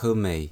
很美。